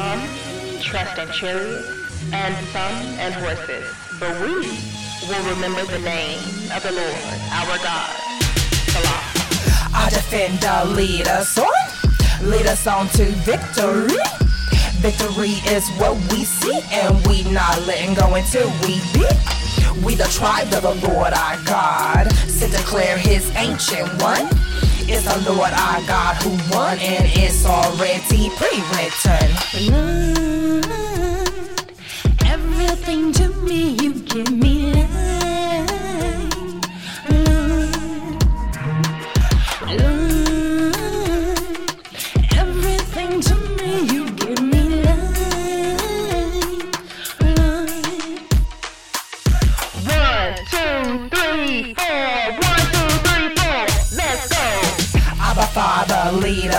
Some trust in chariots, and some in horses. But we will remember the name of the Lord, our God. Selah. Our defender lead us on, lead us on to victory. Victory is what we see, and we not letting go until we beat. We the tribe of the Lord our God, to declare His ancient one. It's the Lord our God who won, and it's already pre-written. Lord, everything to me, you give me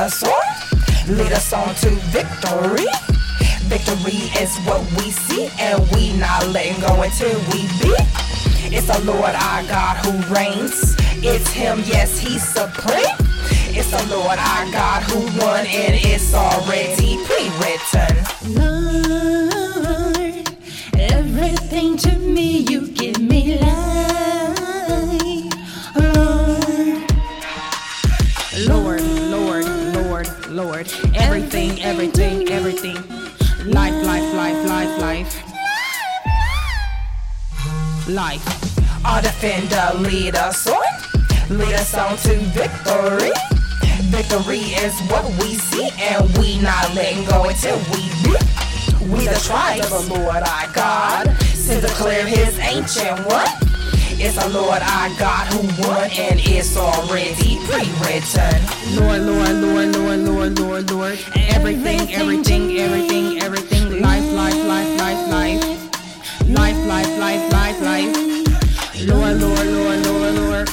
us on, lead us on to victory. Victory is what we see, and we not letting go until we beat. It's the Lord our God who reigns. It's Him, yes, He's supreme. It's the Lord our God who won, and it's already pre-written. Lord. Everything, everything, everything. Life, life, life, life, life. Life. Our defender lead us on, lead us on to victory. Victory is what we see, and we not letting go until we beat. We the tribe of the Lord our God, to declare His ancient one. It's the Lord our God who won, and it's already pre-written. Lord, Lord, Lord, Lord, Lord. Everything, everything, everything, everything. Life, life, life, life, life. Life, life, life, life, life. Lord, Lord, Lord, Lord, Lord.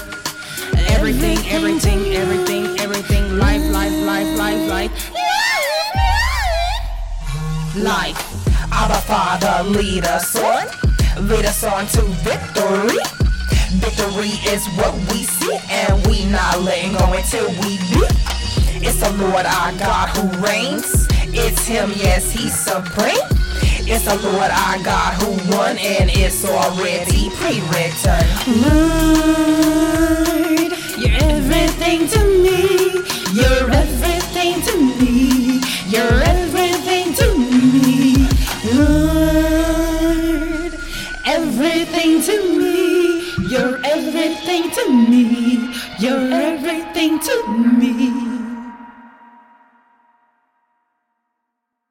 Everything, everything, everything, everything. Life, life, life, life, life. Life. Abba Father, lead us on, lead us on to victory. Victory is what we see, and we not letting go until we beat. It's the Lord our God who reigns. It's Him, yes, He's supreme. It's the Lord our God who won, and it's already pre-written. Lord, you're everything to me. You're everything to me. You're everything to me. Lord, everything to me. You're everything to me. You're everything to me.